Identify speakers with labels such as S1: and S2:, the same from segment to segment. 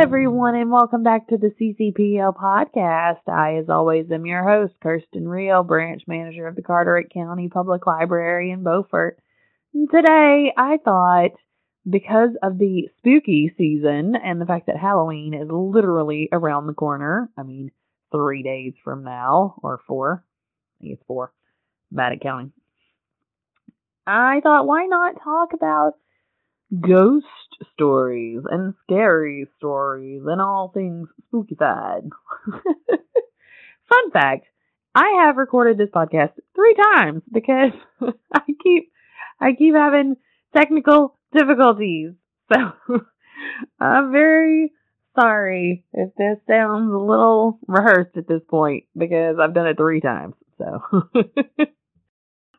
S1: everyone, and welcome back to the CCPL podcast. I, as always, am your host, Kirsten Rio, branch manager of the Carteret County Public Library in Beaufort. And today, I thought because of the spooky season and the fact that Halloween is literally around the corner, I mean, three days from now, or four, I think it's four, bad at counting. I thought, why not talk about ghost stories and scary stories and all things spooky side. Fun fact, I have recorded this podcast three times because I keep I keep having technical difficulties. So I'm very sorry if this sounds a little rehearsed at this point because I've done it three times. So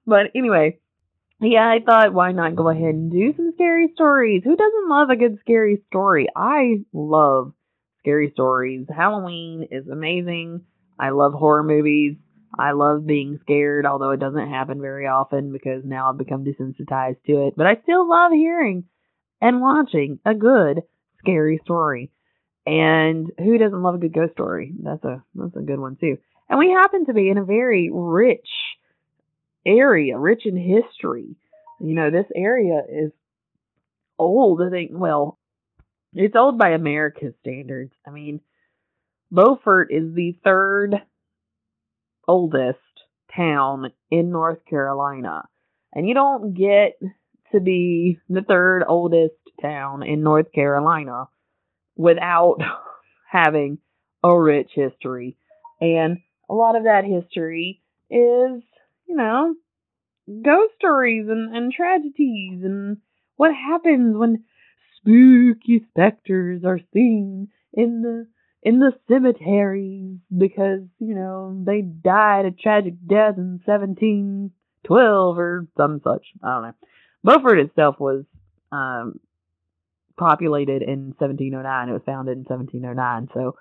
S1: but anyway, yeah, I thought why not go ahead and do some scary stories? Who doesn't love a good scary story? I love scary stories. Halloween is amazing. I love horror movies. I love being scared, although it doesn't happen very often because now I've become desensitized to it. But I still love hearing and watching a good scary story. And who doesn't love a good ghost story? That's a that's a good one too. And we happen to be in a very rich area, rich in history. You know, this area is old. I think, well, it's old by America's standards. I mean, Beaufort is the third oldest town in North Carolina. And you don't get to be the third oldest town in North Carolina without having a rich history. And a lot of that history is you know, ghost stories and, and tragedies and what happens when spooky specters are seen in the in the cemeteries because, you know, they died a tragic death in seventeen twelve or some such. I don't know. Beaufort itself was um populated in seventeen oh nine. It was founded in seventeen oh nine, so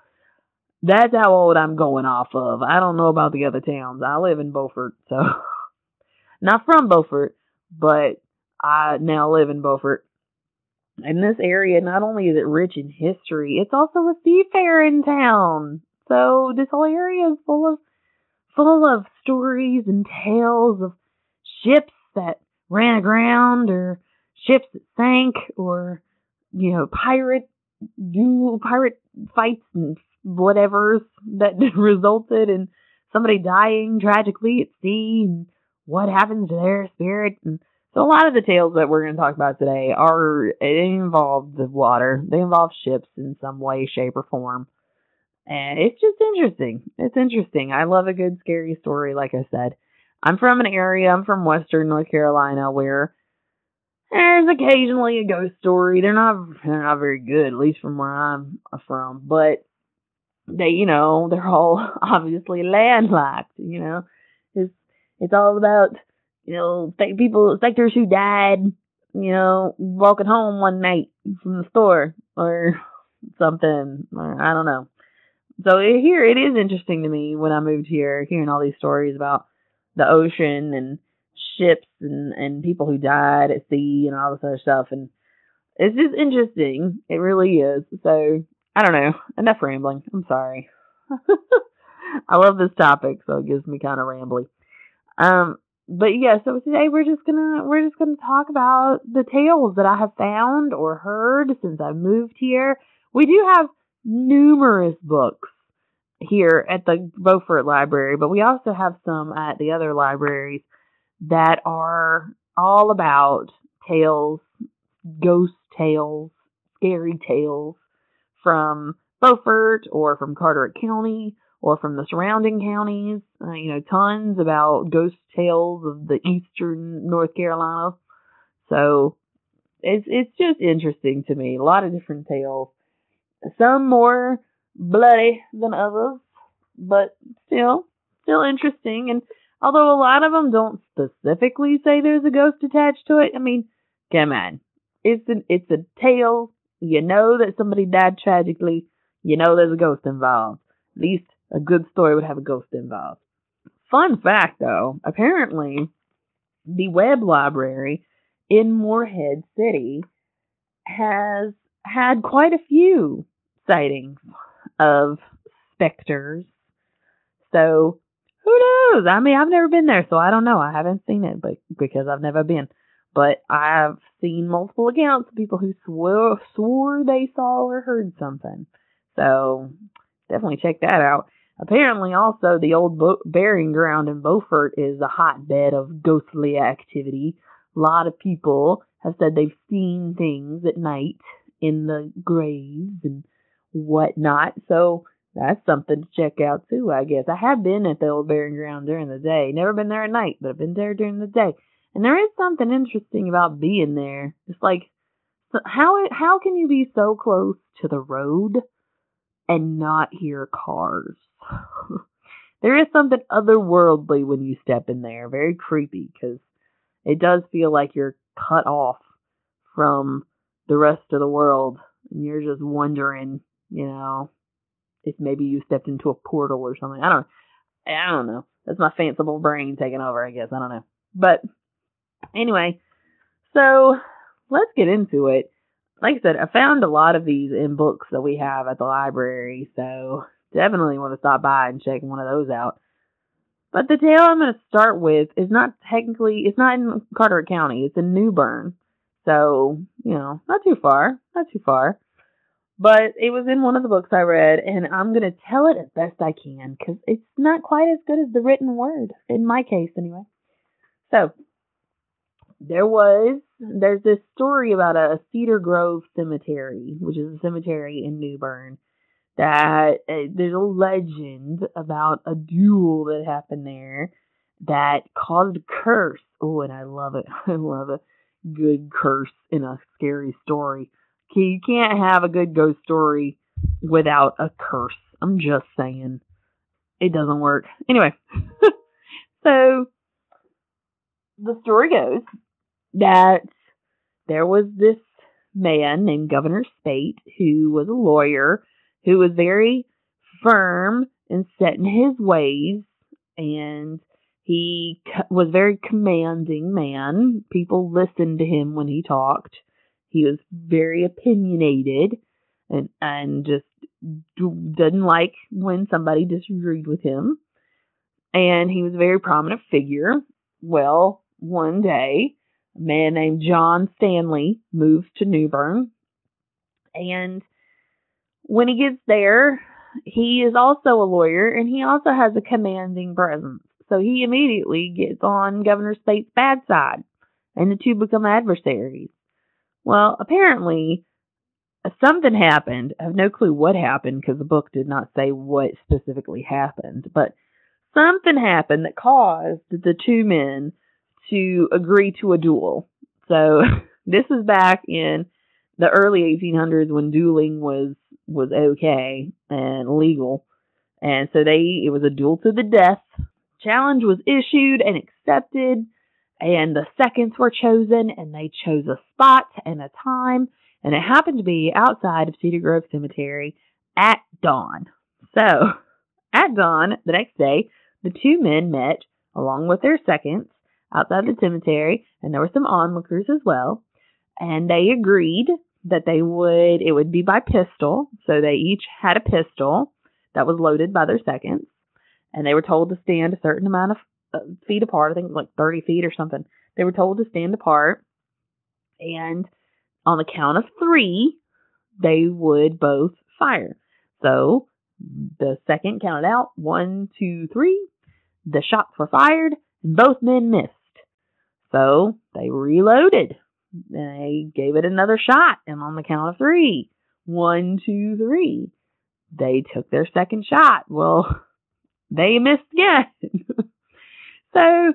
S1: that's how old I'm going off of. I don't know about the other towns. I live in Beaufort, so not from Beaufort, but I now live in Beaufort. And this area, not only is it rich in history, it's also a seafaring town. So this whole area is full of full of stories and tales of ships that ran aground or ships that sank or you know pirate do pirate fights and whatever's that resulted in somebody dying tragically at sea and what happens to their spirit. And so a lot of the tales that we're going to talk about today are they involve the water. They involve ships in some way shape or form. And it's just interesting. It's interesting. I love a good scary story like i said. I'm from an area i'm from western north carolina where there's occasionally a ghost story. They're not they're not very good at least from where i'm from. But they, you know, they're all obviously landlocked, you know. It's it's all about, you know, people, specters who died, you know, walking home one night from the store or something, or I don't know. So here it is interesting to me when I moved here, hearing all these stories about the ocean and ships and and people who died at sea and all this other stuff, and it's just interesting. It really is. So I don't know. Enough rambling. I'm sorry. I love this topic, so it gives me kind of rambly. Um, but yeah, so today we're just gonna we're just gonna talk about the tales that I have found or heard since I moved here. We do have numerous books here at the Beaufort Library, but we also have some at the other libraries that are all about tales, ghost tales, scary tales, from Beaufort or from Carteret County or from the surrounding counties. Uh, you know, tons about ghost tales of the eastern North Carolina. So it's it's just interesting to me. A lot of different tales. Some more bloody than others, but still still interesting. And although a lot of them don't specifically say there's a ghost attached to it, I mean, come on, it's an it's a tale you know that somebody died tragically. You know there's a ghost involved. At least a good story would have a ghost involved. Fun fact though, apparently the Webb library in Morehead City has had quite a few sightings of specters. So who knows? I mean, I've never been there, so I don't know. I haven't seen it, but because I've never been. But I've seen multiple accounts of people who swore swore they saw or heard something. So definitely check that out. Apparently, also the old Bo- burying ground in Beaufort is a hotbed of ghostly activity. A lot of people have said they've seen things at night in the graves and whatnot. So that's something to check out too, I guess. I have been at the old burying ground during the day. Never been there at night, but I've been there during the day. And there is something interesting about being there. It's like how how can you be so close to the road and not hear cars? there is something otherworldly when you step in there. Very creepy because it does feel like you're cut off from the rest of the world and you're just wondering, you know, if maybe you stepped into a portal or something. I don't I don't know. That's my fanciful brain taking over, I guess. I don't know. But anyway, so let's get into it. Like I said, I found a lot of these in books that we have at the library, so definitely want to stop by and check one of those out. But the tale I'm going to start with is not technically, it's not in Carteret County, it's in New Bern. So, you know, not too far, not too far. But it was in one of the books I read, and I'm going to tell it as best I can because it's not quite as good as the written word, in my case, anyway. So, there was, there's this story about a Cedar Grove cemetery, which is a cemetery in New Bern, that uh, there's a legend about a duel that happened there that caused a curse. Oh, and I love it. I love a good curse in a scary story you can't have a good ghost story without a curse. I'm just saying. It doesn't work. Anyway, so the story goes that there was this man named Governor Spaight who was a lawyer who was very firm and set in his ways and he was a very commanding man. People listened to him when he talked. He was very opinionated and and just didn't like when somebody disagreed with him. And he was a very prominent figure. Well, one day, a man named John Stanly moves to New Bern. And when he gets there, he is also a lawyer and he also has a commanding presence. So he immediately gets on Governor Spaight's bad side, and the two become adversaries. Well, apparently something happened. I have no clue what happened because the book did not say what specifically happened, but something happened that caused the two men to agree to a duel. So this is back in the early 1800s when dueling was was okay and legal. And so they it was a duel to the death. Challenge was issued and accepted and the seconds were chosen and they chose a spot and a time and it happened to be outside of Cedar Grove Cemetery at dawn. So, at dawn the next day, the two men met along with their seconds outside the cemetery and there were some onlookers as well and they agreed that they would it would be by pistol so they each had a pistol that was loaded by their seconds and they were told to stand a certain amount of feet apart. I think like 30 feet or something. They were told to stand apart. And on the count of three, they would both fire. So the second counted out one, two, three. The shots were fired, both men missed. So they reloaded. They gave it another shot, and on the count of three, one, two, three, they took their second shot. Well, they missed again. So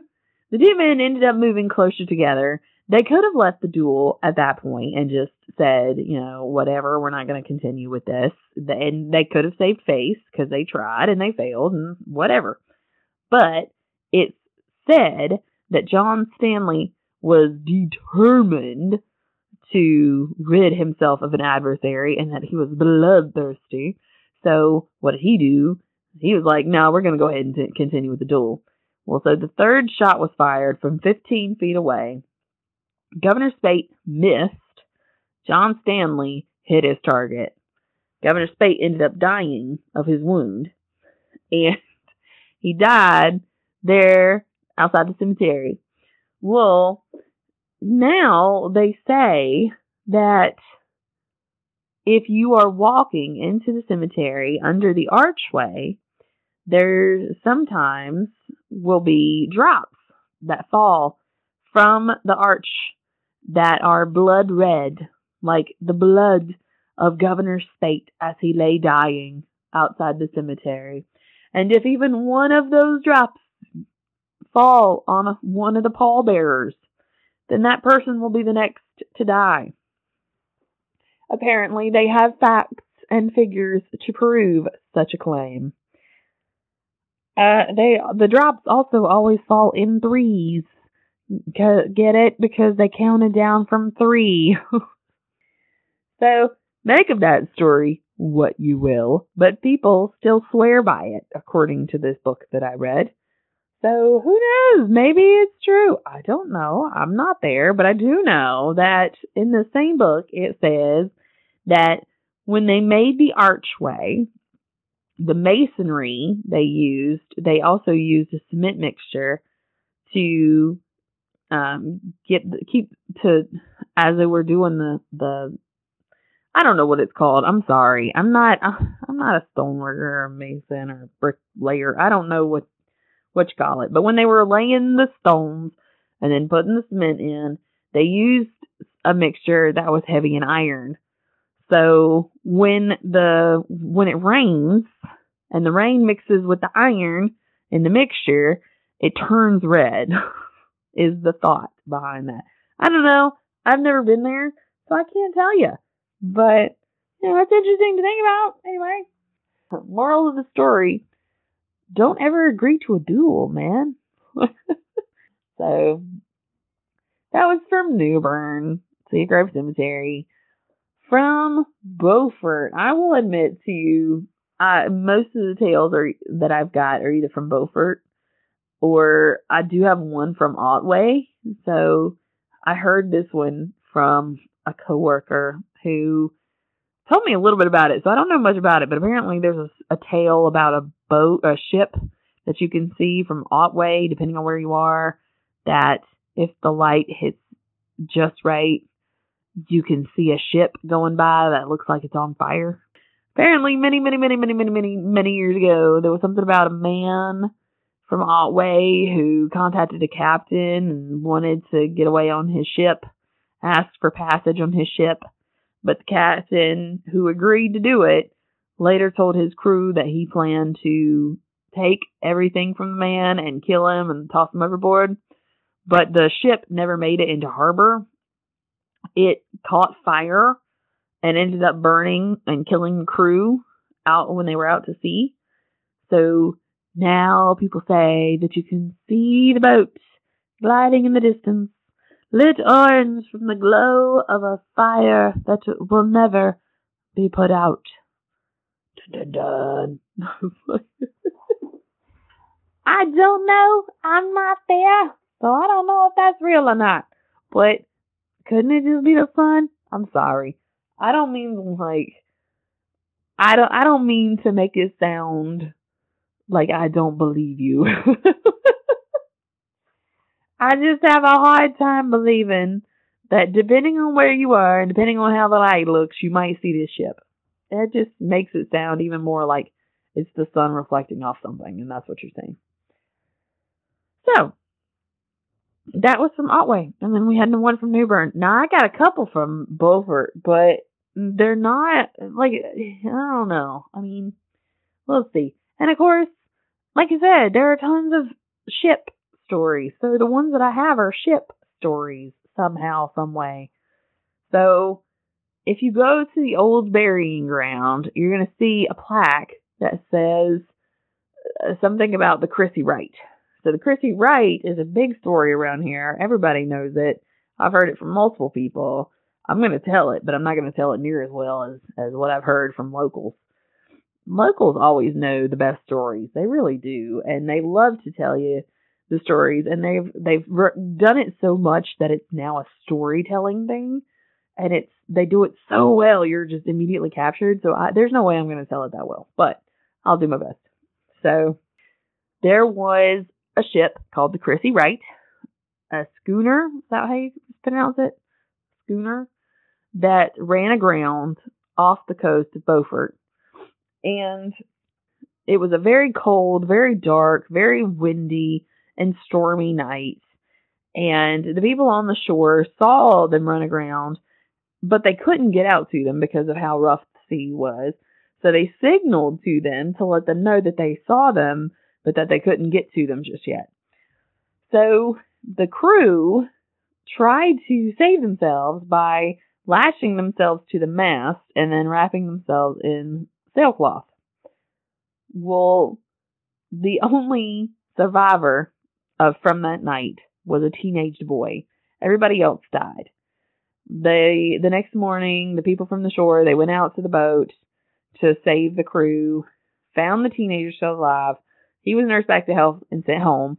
S1: the two men ended up moving closer together. They could have left the duel at that point and just said, you know, whatever, we're not going to continue with this. And they could have saved face because they tried and they failed and whatever. But it's said that John Stanly was determined to rid himself of an adversary and that he was bloodthirsty. So what did he do? He was like, no, we're going to go ahead and t- continue with the duel. Well, so the third shot was fired from 15 feet away. Governor Spaight missed. John Stanly hit his target. Governor Spaight ended up dying of his wound. And he died there outside the cemetery. Well, now they say that if you are walking into the cemetery under the archway, there sometimes will be drops that fall from the arch that are blood red, like the blood of Governor Spaight as he lay dying outside the cemetery. And if even one of those drops fall on one of the pallbearers, then that person will be the next to die. Apparently, they have facts and figures to prove such a claim. Uh, they the drops also always fall in threes. Get it? Because they counted down from three. so make of that story what you will, but people still swear by it, according to this book that I read. So who knows? Maybe it's true. I don't know. I'm not there, but I do know that in the same book it says that when they made the archway, the masonry they used, they also used a cement mixture to um, get keep to as they were doing the the I don't know what it's called. I'm sorry. I'm not I'm not a stoneworker or mason or bricklayer. I don't know what what you call it. But when they were laying the stones and then putting the cement in, they used a mixture that was heavy in iron. So when the when it rains and the rain mixes with the iron in the mixture, it turns red. is the thought behind that. I don't know. I've never been there, so I can't tell you. But you know, it's interesting to think about. Anyway, moral of the story: don't ever agree to a duel, man. so that was from New Bern, Seagrove Cemetery. From Beaufort, I will admit to you, uh, most of the tales are that I've got are either from Beaufort or I do have one from Otway. So I heard this one from a coworker who told me a little bit about it. So I don't know much about it, but apparently there's a, a tale about a boat, a ship that you can see from Otway, depending on where you are, that if the light hits just right, you can see a ship going by that looks like it's on fire. Apparently, many, many, many, many, many, many, many years ago, there was something about a man from Otway who contacted a captain and wanted to get away on his ship, asked for passage on his ship, but the captain, who agreed to do it, later told his crew that he planned to take everything from the man and kill him and toss him overboard. But the ship never made it into harbor. It caught fire and ended up burning and killing the crew out when they were out to sea. So now people say that you can see the boat gliding in the distance lit orange from the glow of a fire that will never be put out. Dun, dun, dun. I don't know. I'm not there, so I don't know if that's real or not. But couldn't it just be the fun? I'm sorry. I don't mean like I don't I don't mean to make it sound like I don't believe you. I just have a hard time believing that depending on where you are and depending on how the light looks, you might see this ship. It just makes it sound even more like it's the sun reflecting off something, and that's what you're saying. So, that was from Otway, and then we had the one from New Bern. Now, I got a couple from Beaufort, but they're not, like, I don't know. I mean, we'll see. And of course, like I said, there are tons of ship stories. So the ones that I have are ship stories somehow, some way. So if you go to the old burying ground, you're going to see a plaque that says uh, something about the Crissie Wright. So the Crissie Wright is a big story around here. Everybody knows it. I've heard it from multiple people. I'm going to tell it, but I'm not going to tell it near as well as, as what I've heard from locals. Locals always know the best stories. They really do. And they love to tell you the stories, and they've they've done it so much that it's now a storytelling thing. And it's they do it so well you're just immediately captured. So I, there's no way I'm going to tell it that well, but I'll do my best. So there was a ship called the Crissie Wright, a schooner. Is that how you pronounce it? Schooner that ran aground off the coast of Beaufort, and it was a very cold, very dark, very windy and stormy night. And the people on the shore saw them run aground, but they couldn't get out to them because of how rough the sea was. So they signaled to them to let them know that they saw them, but that they couldn't get to them just yet. So the crew tried to save themselves by lashing themselves to the mast and then wrapping themselves in sailcloth. Well, the only survivor of from that night was a teenage boy. Everybody else died. They the next morning, the people from the shore they went out to the boat to save the crew, found the teenager still alive. He was nursed back to health and sent home.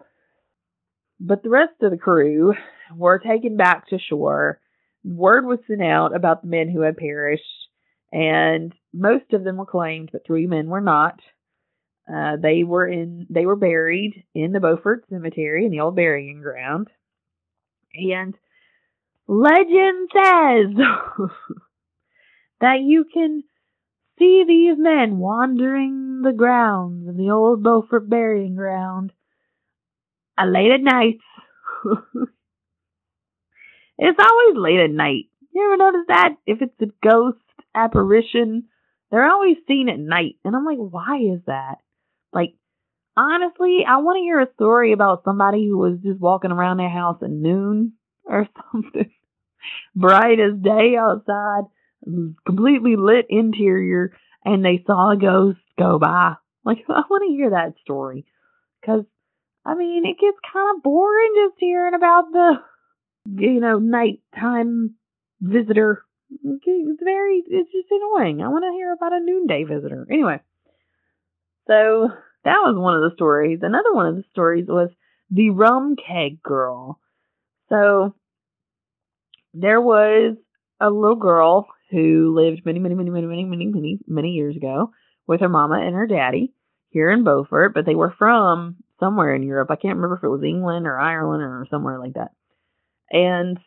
S1: But the rest of the crew were taken back to shore. Word was sent out about the men who had perished, and most of them were claimed, but three men were not. Uh, they were in they were buried in the Beaufort Cemetery in the old burying ground. And legend says that you can see these men wandering the grounds of the old Beaufort burying ground uh, late at night. it's always late at night. You ever notice that? If it's a ghost apparition, they're always seen at night. And I'm like, why is that? Like, honestly, I want to hear a story about somebody who was just walking around their house at noon or something. Bright as day outside, completely lit interior, and they saw a ghost go by. Like, I want to hear that story. Because, I mean, it gets kind of boring just hearing about the, you know, nighttime visitor. It's very, it's just annoying. I want to hear about a noonday visitor. Anyway. So that was one of the stories. Another one of the stories was the rum keg girl. So there was a little girl who lived many, many, many, many, many, many, many, many years ago with her mama and her daddy here in Beaufort, but they were from somewhere in Europe. I can't remember if it was England or Ireland or somewhere like that. And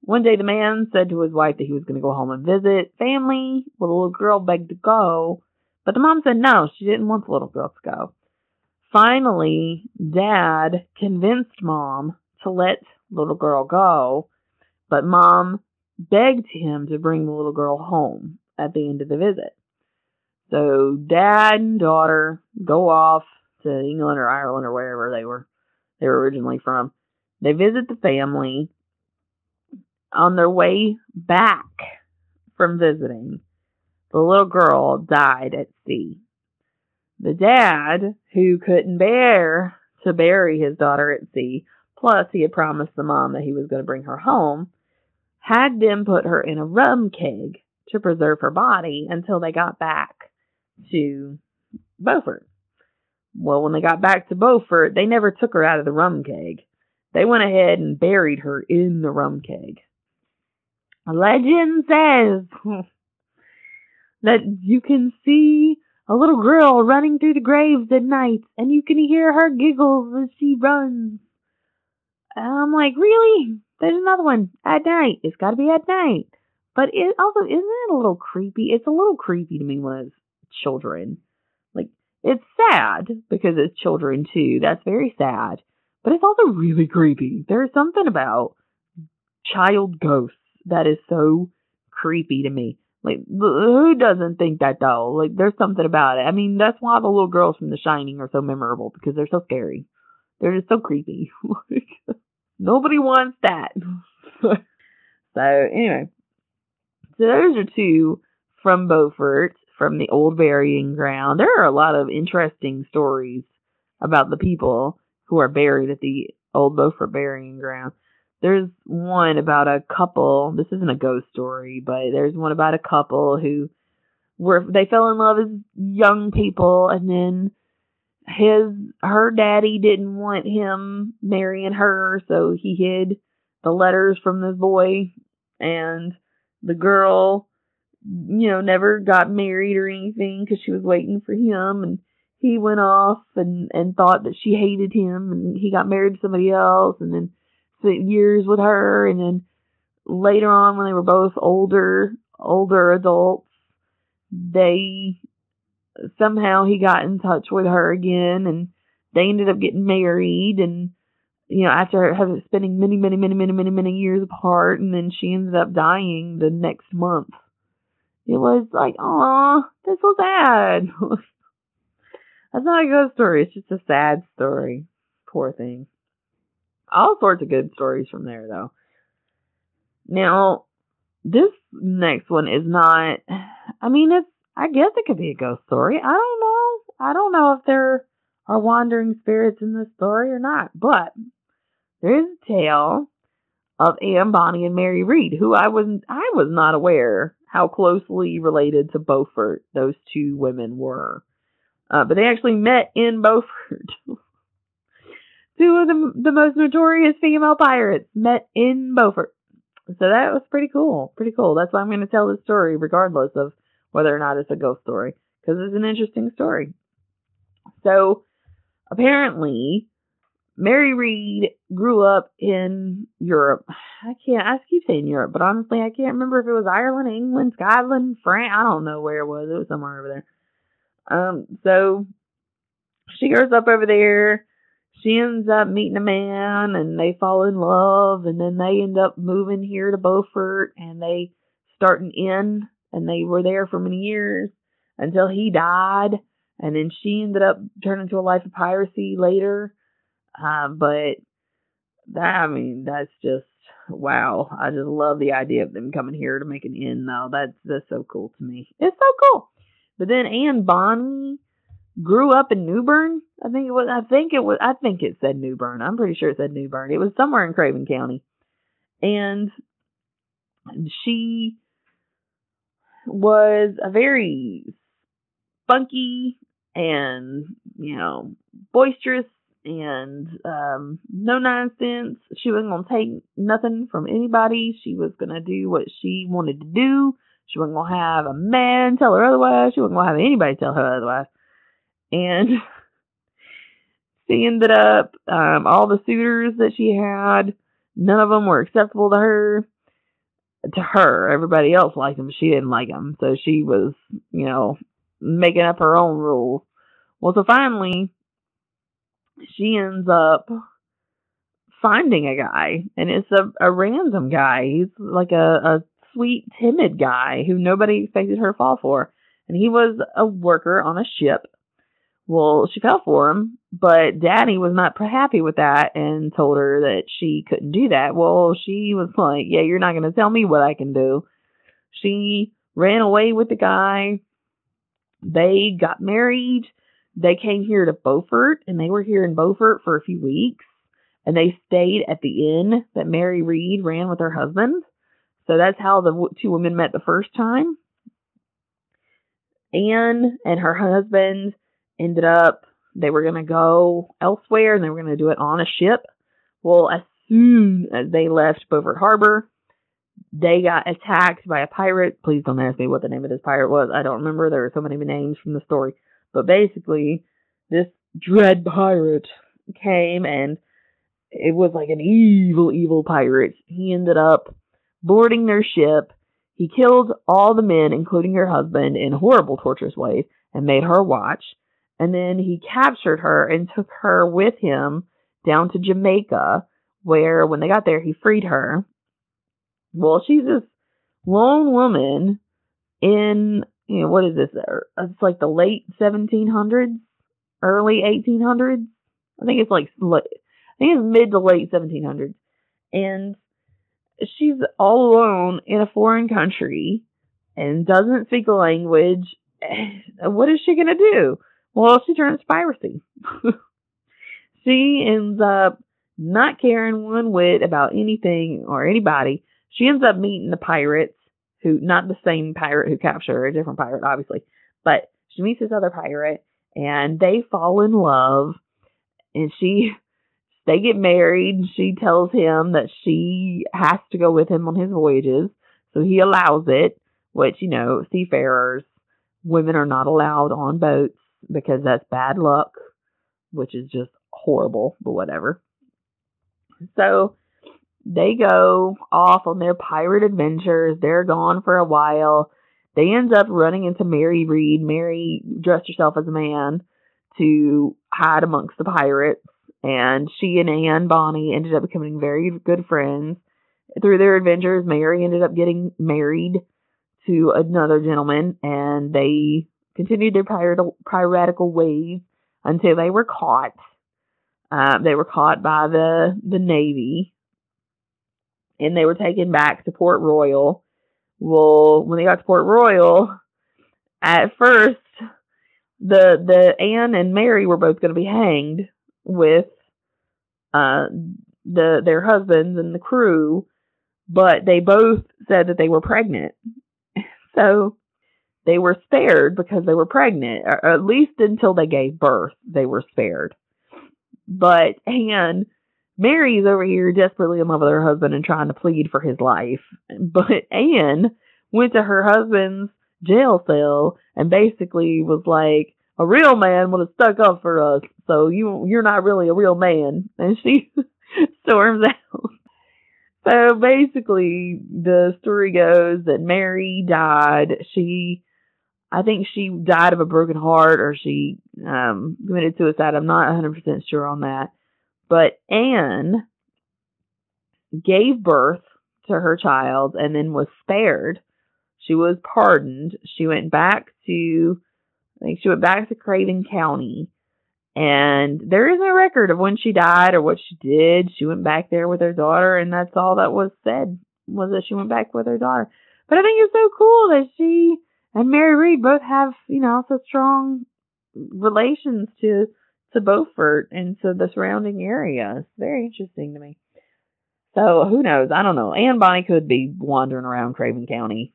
S1: one day the man said to his wife that he was going to go home and visit family. Well, the little girl begged to go, but the mom said no, she didn't want the little girl to go. Finally, dad convinced mom to let little girl go, but mom begged him to bring the little girl home at the end of the visit. So dad and daughter go off to England or Ireland or wherever they were they were originally from. They visit the family. On their way back from visiting, the little girl died at sea. The dad, who couldn't bear to bury his daughter at sea, plus he had promised the mom that he was going to bring her home, had them put her in a rum keg to preserve her body until they got back to Beaufort. Well, when they got back to Beaufort, they never took her out of the rum keg. They went ahead and buried her in the rum keg. Legend says that you can see a little girl running through the graves at night, and you can hear her giggles as she runs. I'm like, really? There's another one at night. It's got to be at night. But it also isn't it a little creepy? It's a little creepy to me when it's children. Like it's sad because it's children too. That's very sad. But it's also really creepy. There's something about child ghosts that is so creepy to me. Like, who doesn't think that though? Like, there's something about it. I mean, that's why the little girls from The Shining are so memorable because they're so scary. They're just so creepy. Nobody wants that. so, anyway. So, those are two from Beaufort, from the old burying ground. There are a lot of interesting stories about the people who are buried at the old Beaufort burying ground. There's one about a couple. This isn't a ghost story, but there's one about a couple who were they fell in love as young people, and then his her daddy didn't want him marrying her, so he hid the letters from the boy, and the girl, you know, never got married or anything because she was waiting for him, and he went off and and thought that she hated him, and he got married to somebody else, and then spent years with her, and then later on when they were both older older adults, they somehow he got in touch with her again, and they ended up getting married, and you know, after having spending many, many, many, many, many, many years apart, and then she ended up dying the next month. It was like, oh, that's so sad. that's not a good story. It's just a sad story. Poor thing. All sorts of good stories from there, though. Now, this next one is not. I mean, it's. I guess it could be a ghost story. I don't know. I don't know if there are wandering spirits in this story or not, but there is a tale of Anne Bonny and Mary Read, who I was I was not aware how closely related to Beaufort those two women were. Uh, but they actually met in Beaufort. two of the the most notorious female pirates met in Beaufort. So that was pretty cool. Pretty cool. That's why I'm going to tell this story, regardless of whether or not it's a ghost story, because it's an interesting story. So apparently, Mary Read grew up in Europe. I can't, I keep saying Europe, but honestly, I can't remember if it was Ireland, England, Scotland, France. I don't know where it was. It was somewhere over there. Um, so she grows up over there. She ends up meeting a man and they fall in love and then they end up moving here to Beaufort and they start an inn and they were there for many years until he died and then she ended up turning to a life of piracy later um, but that, I mean, that's just wow. I just love the idea of them coming here to make an inn, though. That's that's so cool to me. It's so cool. But then Anne Bonny grew up in New Bern. I think it was. I think it was. I think it said New Bern. I'm pretty sure it said New Bern. It was somewhere in Craven County, and she was a very spunky and you know boisterous and um, no nonsense. She wasn't gonna take nothing from anybody. She was gonna do what she wanted to do. She wasn't gonna have a man tell her otherwise. She wasn't gonna have anybody tell her otherwise. And she ended up um, all the suitors that she had. None of them were acceptable to her. To her, everybody else liked him. She didn't like him. so she was, you know, making up her own rules. Well, so finally, she ends up finding a guy, and it's a, a random guy. He's like a, a sweet, timid guy who nobody expected her to fall for. And he was a worker on a ship. Well, she fell for him, but Daddy was not happy with that and told her that she couldn't do that. Well, she was like, Yeah, you're not going to tell me what I can do. She ran away with the guy. They got married they came here to Beaufort and they were here in Beaufort for a few weeks and they stayed at the inn that Mary Read ran with her husband. So that's how the two women met the first time. Anne and her husband ended up, they were going to go elsewhere and they were going to do it on a ship. Well, as soon as they left Beaufort Harbor, they got attacked by a pirate. Please don't ask me what the name of this pirate was. I don't remember. There are so many names from the story. But basically, this dread pirate came and it was like an evil, evil pirate. He ended up boarding their ship. He killed all the men, including her husband, in horrible, torturous ways and made her watch. And then he captured her and took her with him down to Jamaica, where when they got there, he freed her. Well, she's this lone woman in you know, what is this? Uh, it's like the late 1700s, early 1800s. I think it's like, I think it's mid to late 1700s. And she's all alone in a foreign country and doesn't speak the language. What is she going to do? Well, she turns piracy. she ends up not caring one whit about anything or anybody. She ends up meeting the pirates who not the same pirate who captured her, a different pirate, obviously. But she meets this other pirate and they fall in love and she they get married. She tells him that she has to go with him on his voyages. So he allows it, which, you know, seafarers, women are not allowed on boats because that's bad luck, which is just horrible, but whatever. So they go off on their pirate adventures. They're gone for a while. They end up running into Mary Read. Mary dressed herself as a man to hide amongst the pirates, and she and Anne Bonny ended up becoming very good friends. Through their adventures, Mary ended up getting married to another gentleman, and they continued their piratical ways until they were caught. Uh, they were caught by the the navy, and they were taken back to Port Royal. Well, when they got to Port Royal, at first the the Anne and Mary were both going to be hanged with uh the their husbands and the crew, but they both said that they were pregnant. So they were spared because they were pregnant, or at least until they gave birth, they were spared. But Anne, Mary's over here desperately in love with her husband and trying to plead for his life. But Anne went to her husband's jail cell and basically was like, a real man would have stuck up for us, so you you're not really a real man. And she storms out. So basically, the story goes that Mary died. She, I think she died of a broken heart, or she um, committed suicide. I'm not 100 percent sure on that. But Anne gave birth to her child and then was spared she was pardoned. She went back to, I think she went back to Craven County. And there is no record of when she died or what she did. She went back there with her daughter, and that's all that was said was that she went back with her daughter. But I think it's so cool that she and Mary Read both have, you know, so strong relations to to Beaufort and to the surrounding area. It's very interesting to me. So who knows? I don't know. Anne Bonny could be wandering around Craven County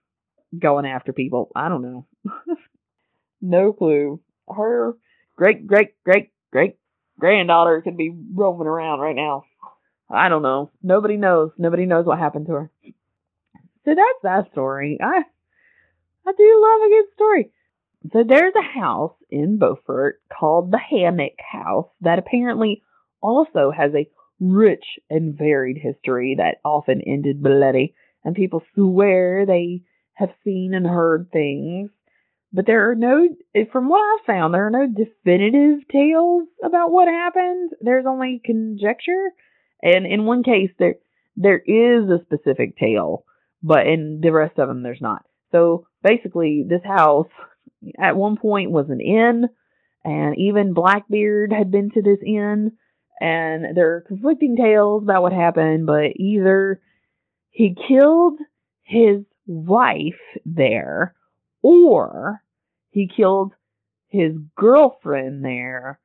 S1: going after people. I don't know. no clue. Her great great great great granddaughter could be roaming around right now. I don't know. Nobody knows. Nobody knows what happened to her. So that's that story. I I do love a good story. So there's a house in Beaufort called the Hammock House that apparently also has a rich and varied history that often ended bloody, and people swear they have seen and heard things, but there are no, from what I've found, there are no definitive tales about what happened. There's only conjecture, and in one case there there is a specific tale, but in the rest of them there's not. So basically, this house at one point was an inn, and even Blackbeard had been to this inn, and there are conflicting tales about what happened, but either he killed his wife there, or he killed his girlfriend there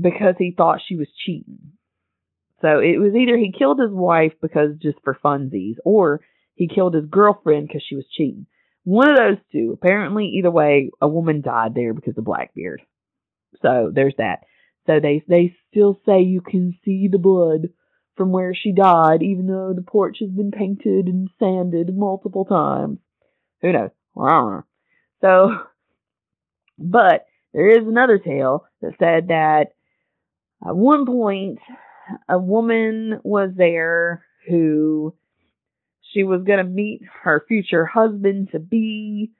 S1: because he thought she was cheating. So it was either he killed his wife because just for funsies, or he killed his girlfriend because she was cheating. One of those two. Apparently, either way, a woman died there because of Blackbeard. So there's that. So they they still say you can see the blood from where she died, even though the porch has been painted and sanded multiple times. Who knows? So, but there is another tale that said that at one point a woman was there who she was going to meet her future husband to be.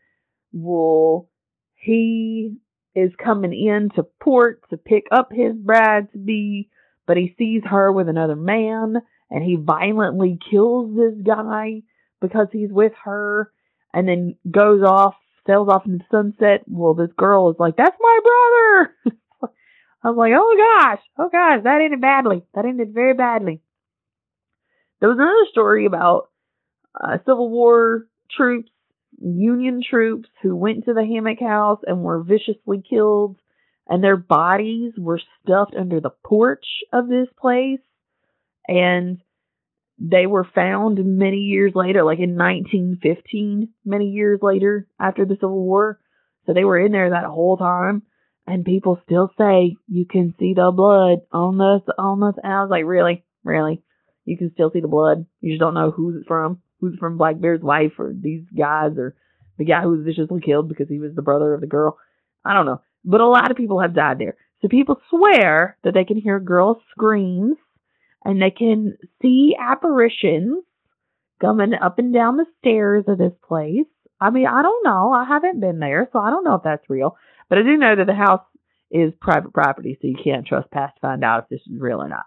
S1: Well, he is coming in to port to pick up his bride to be but he sees her with another man and he violently kills this guy because he's with her and then goes off, sails off into the sunset. Well, this girl is like, that's my brother. I was like, oh gosh, oh gosh, that ended badly. That ended very badly. There was another story about uh, Civil War troops, Union troops who went to the hammock house and were viciously killed and their bodies were stuffed under the porch of this place. And they were found many years later like in 1915 many years later after the civil war. So they were in there that whole time. And people still say you can see the blood on the on the I was like really? Really? You can still see the blood? You just don't know who's it's from who's from Black Bear's wife or these guys or the guy who was viciously killed because he was the brother of the girl. I don't know. But a lot of people have died there. So people swear that they can hear girls' screams and they can see apparitions coming up and down the stairs of this place. I mean, I don't know. I haven't been there, so I don't know if that's real. But I do know that the house is private property, so you can't trespass to find out if this is real or not.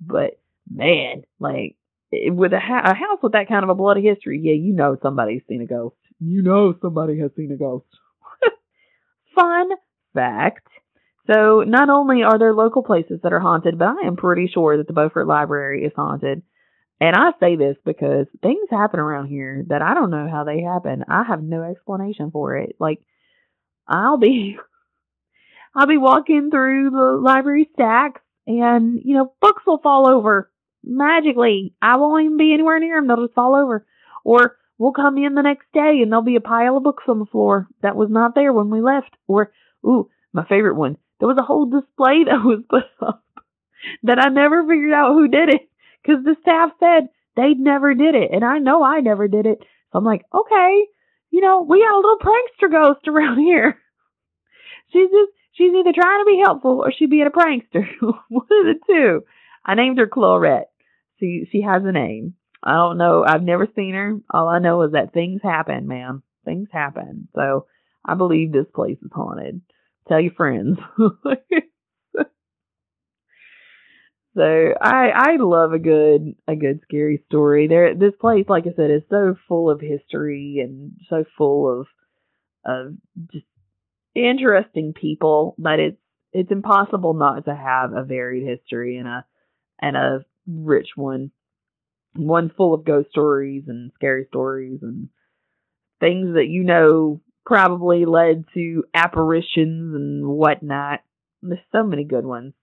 S1: But man, like with a, ha- a house with that kind of a bloody history, yeah, you know somebody's seen a ghost. You know somebody has seen a ghost. Fun fact. So not only are there local places that are haunted, but I am pretty sure that the Beaufort Library is haunted. And I say this because things happen around here that I don't know how they happen. I have no explanation for it. Like I'll be I'll be walking through the library stacks and, you know, books will fall over magically. I won't even be anywhere near them. They'll just fall over. Or we'll come in the next day and there'll be a pile of books on the floor that was not there when we left. Or, ooh, my favorite one. There was a whole display that was put up that I never figured out who did it because the staff said they never did it. And I know I never did it. So I'm like, okay, you know, we got a little prankster ghost around here. She's just, she's either trying to be helpful or she's being a prankster. One of the two. I named her Clarette. She, she has a name. I don't know. I've never seen her. All I know is that things happen, man. Things happen. So I believe this place is haunted. Tell your friends. So I I love a good a good scary story. There this place, like I said, is so full of history and so full of of just interesting people that it's it's impossible not to have a varied history and a and a rich one. One full of ghost stories and scary stories and things that you know probably led to apparitions and whatnot. There's so many good ones.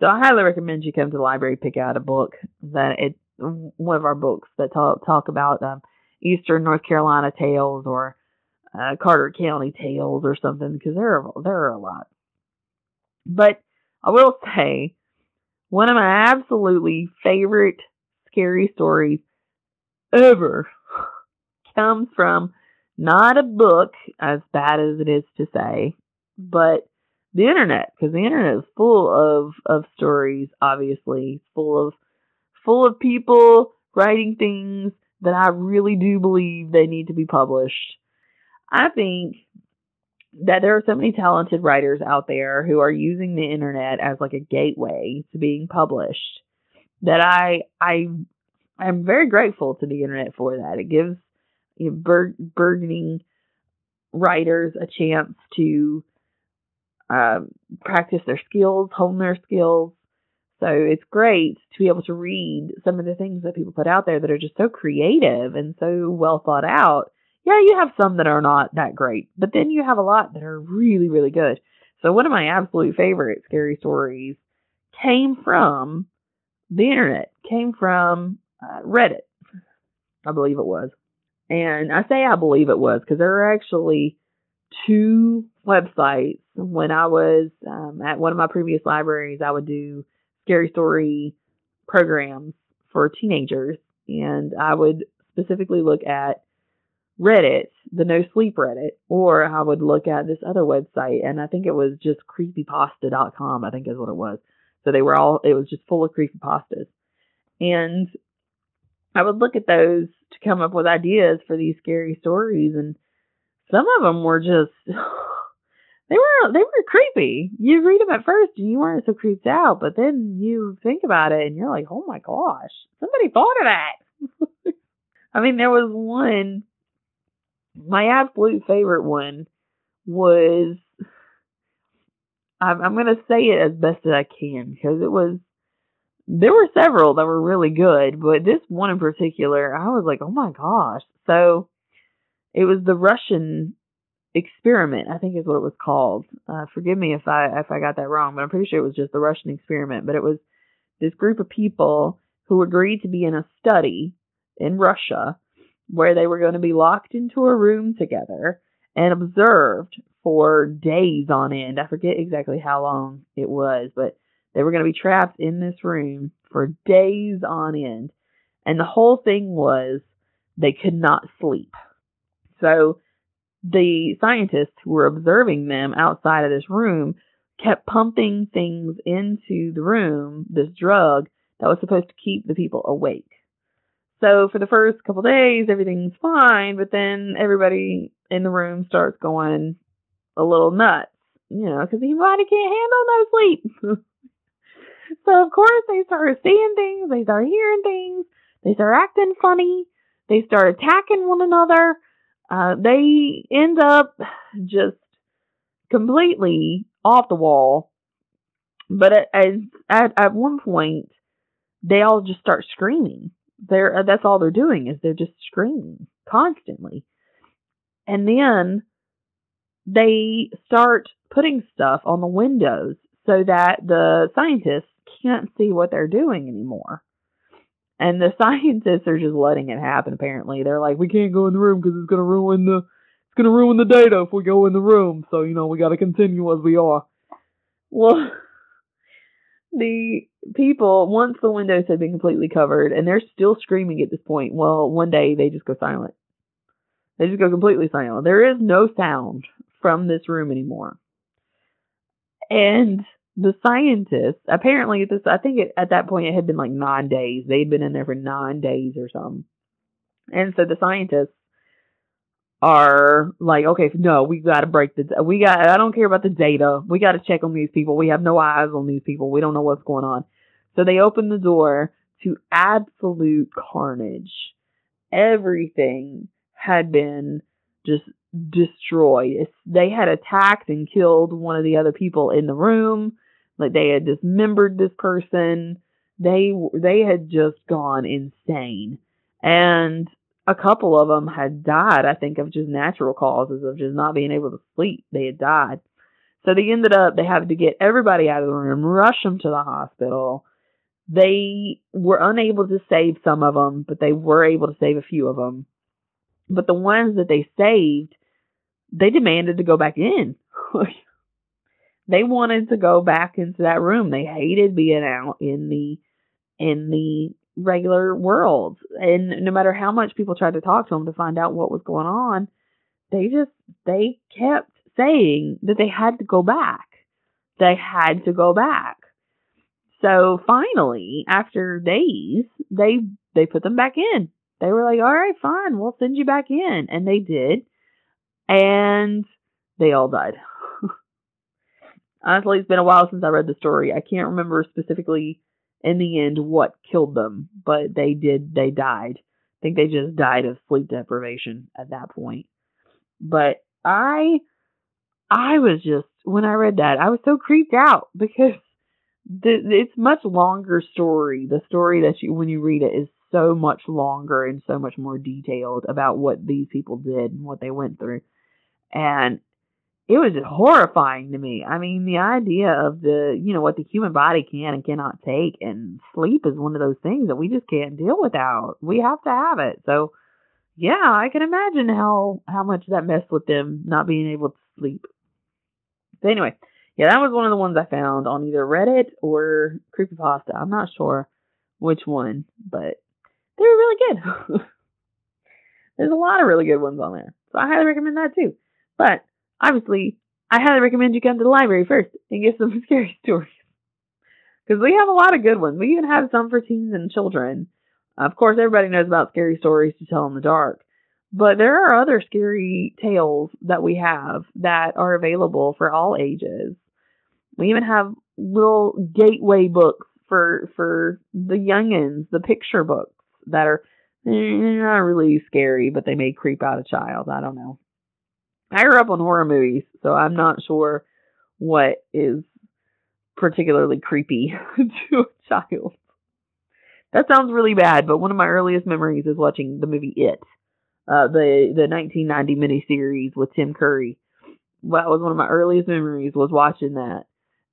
S1: So I highly recommend you come to the library, pick out a book that it one of our books that talk talk about um, Eastern North Carolina tales or uh, Carteret County tales or something because there are there are a lot. But I will say one of my absolutely favorite scary stories ever comes from not a book as bad as it is to say, but the internet because the internet is full of of stories obviously full of full of people writing things that I really do believe they need to be published. I think that there are so many talented writers out there who are using the internet as like a gateway to being published that I I I'm very grateful to the internet for that. It gives you know, bur- burgeoning writers a chance to um, practice their skills, hone their skills. So it's great to be able to read some of the things that people put out there that are just so creative and so well thought out. Yeah, you have some that are not that great, but then you have a lot that are really, really good. So one of my absolute favorite scary stories came from the internet, came from uh, Reddit, I believe it was. And I say I believe it was because there are actually two websites. When I was um, at one of my previous libraries, I would do scary story programs for teenagers, and I would specifically look at Reddit, the No Sleep Reddit, or I would look at this other website, and I think it was just creepypasta.com, I think is what it was. So they were all, it was just full of creepypastas. And I would look at those to come up with ideas for these scary stories, and some of them were just they were they were creepy. You read them at first and you weren't so creeped out, but then you think about it and you're like, oh my gosh, somebody thought of that. I mean, there was one. My absolute favorite one was. I'm, I'm going to say it as best as I can because it was. There were several that were really good, but this one in particular, I was like, oh my gosh. So it was the Russian experiment, I think is what it was called. Uh, forgive me if I if I got that wrong, but I'm pretty sure it was just the Russian experiment. But it was this group of people who agreed to be in a study in Russia where they were going to be locked into a room together and observed for days on end. I forget exactly how long it was, but they were going to be trapped in this room for days on end. And the whole thing was they could not sleep. So the scientists who were observing them outside of this room kept pumping things into the room, this drug that was supposed to keep the people awake. So for the first couple days, everything's fine, but then everybody in the room starts going a little nuts, you know, because the body can't handle no sleep. so of course they start seeing things, they start hearing things, they start acting funny, they start attacking one another. Uh, they end up just completely off the wall. But at, at at one point, they all just start screaming. They're uh, that's all they're doing is they're just screaming constantly, and then they start putting stuff on the windows so that the scientists can't see what they're doing anymore. And the scientists are just letting it happen. Apparently, they're like, we can't go in the room because it's gonna ruin the it's gonna ruin the data if we go in the room. So you know we got to continue as we are. Well, the people once the windows had been completely covered, and they're still screaming at this point. Well, one day they just go silent. They just go completely silent. There is no sound from this room anymore. And the scientists apparently at this I think it, at that point it had been like nine days. They'd been in there for nine days or something. And so the scientists are like, okay, no, we got to break the, we got, I don't care about the data. We got to check on these people. We have no eyes on these people. We don't know what's going on. So they open the door to absolute carnage. Everything had been just destroyed. They had attacked and killed one of the other people in the room. Like they had dismembered this person. They they had just gone insane. And a couple of them had died, I think, of just natural causes of just not being able to sleep. They had died. So they ended up, they had to get everybody out of the room, rush them to the hospital. They were unable to save some of them, but they were able to save a few of them. But the ones that they saved, they demanded to go back in. they wanted to go back into that room. They hated being out in the in the regular world. And no matter how much people tried to talk to them to find out what was going on, they just they kept saying that they had to go back. They had to go back. So finally, after days, they they put them back in. They were like, "All right, fine, we'll send you back in," and they did, and they all died. Honestly, it's been a while since I read the story. I can't remember specifically in the end what killed them, but they did, they died. I think they just died of sleep deprivation at that point. But I, I was just, when I read that, I was so creeped out because the, it's much longer story. The story that you, when you read it is so much longer and so much more detailed about what these people did and what they went through. And it was horrifying to me. I mean, the idea of the, you know, what the human body can and cannot take, and sleep is one of those things that we just can't deal without. We have to have it. So, yeah, I can imagine how how much that messed with them not being able to sleep. So anyway, yeah, that was one of the ones I found on either Reddit or Creepypasta. I'm not sure which one, but they were really good. There's a lot of really good ones on there, so I highly recommend that too. But obviously, I highly recommend you come to the library first and get some scary stories. Because we have a lot of good ones. We even have some for teens and children. Of course, everybody knows about scary stories to tell in the dark. But there are other scary tales that we have that are available for all ages. We even have little gateway books for for the youngins, the picture books that are they're not really scary, but they may creep out a child. I don't know. I grew up on horror movies, so I'm not sure what is particularly creepy to a child. That sounds really bad, but one of my earliest memories is watching the movie It, uh, the the 1990 miniseries with Tim Curry. That was one of my earliest memories was watching that,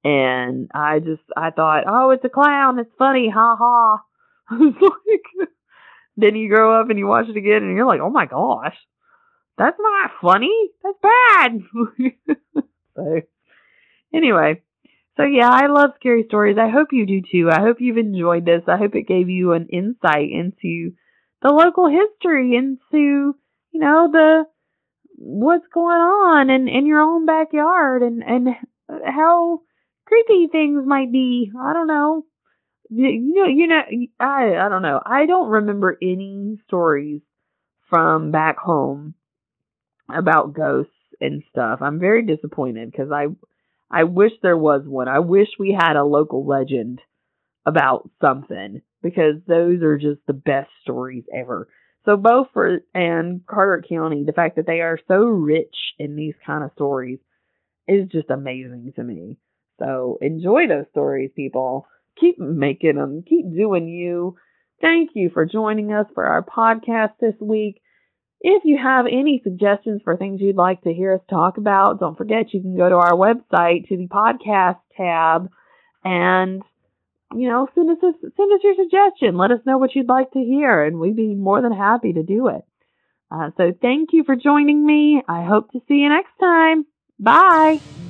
S1: and I just I thought, oh, it's a clown, it's funny, ha ha. like, then you grow up and you watch it again, and you're like, oh my gosh, that's not funny. That's bad. so, anyway, so yeah, I love scary stories. I hope you do too. I hope you've enjoyed this. I hope it gave you an insight into the local history into, you know, the what's going on in, in your own backyard and, and how creepy things might be. I don't know. You know, you know, I, I don't know. I don't remember any stories from back home about ghosts and stuff. I'm very disappointed because I, I wish there was one. I wish we had a local legend about something because those are just the best stories ever. So Beaufort and Carteret County, the fact that they are so rich in these kind of stories is just amazing to me. So enjoy those stories, people. Keep making them. Keep doing you. Thank you for joining us for our podcast this week. If you have any suggestions for things you'd like to hear us talk about, don't forget you can go to our website to the podcast tab and you know, send us a, send us your suggestion. Let us know what you'd like to hear, and we'd be more than happy to do it. Uh, so thank you for joining me. I hope to see you next time. Bye.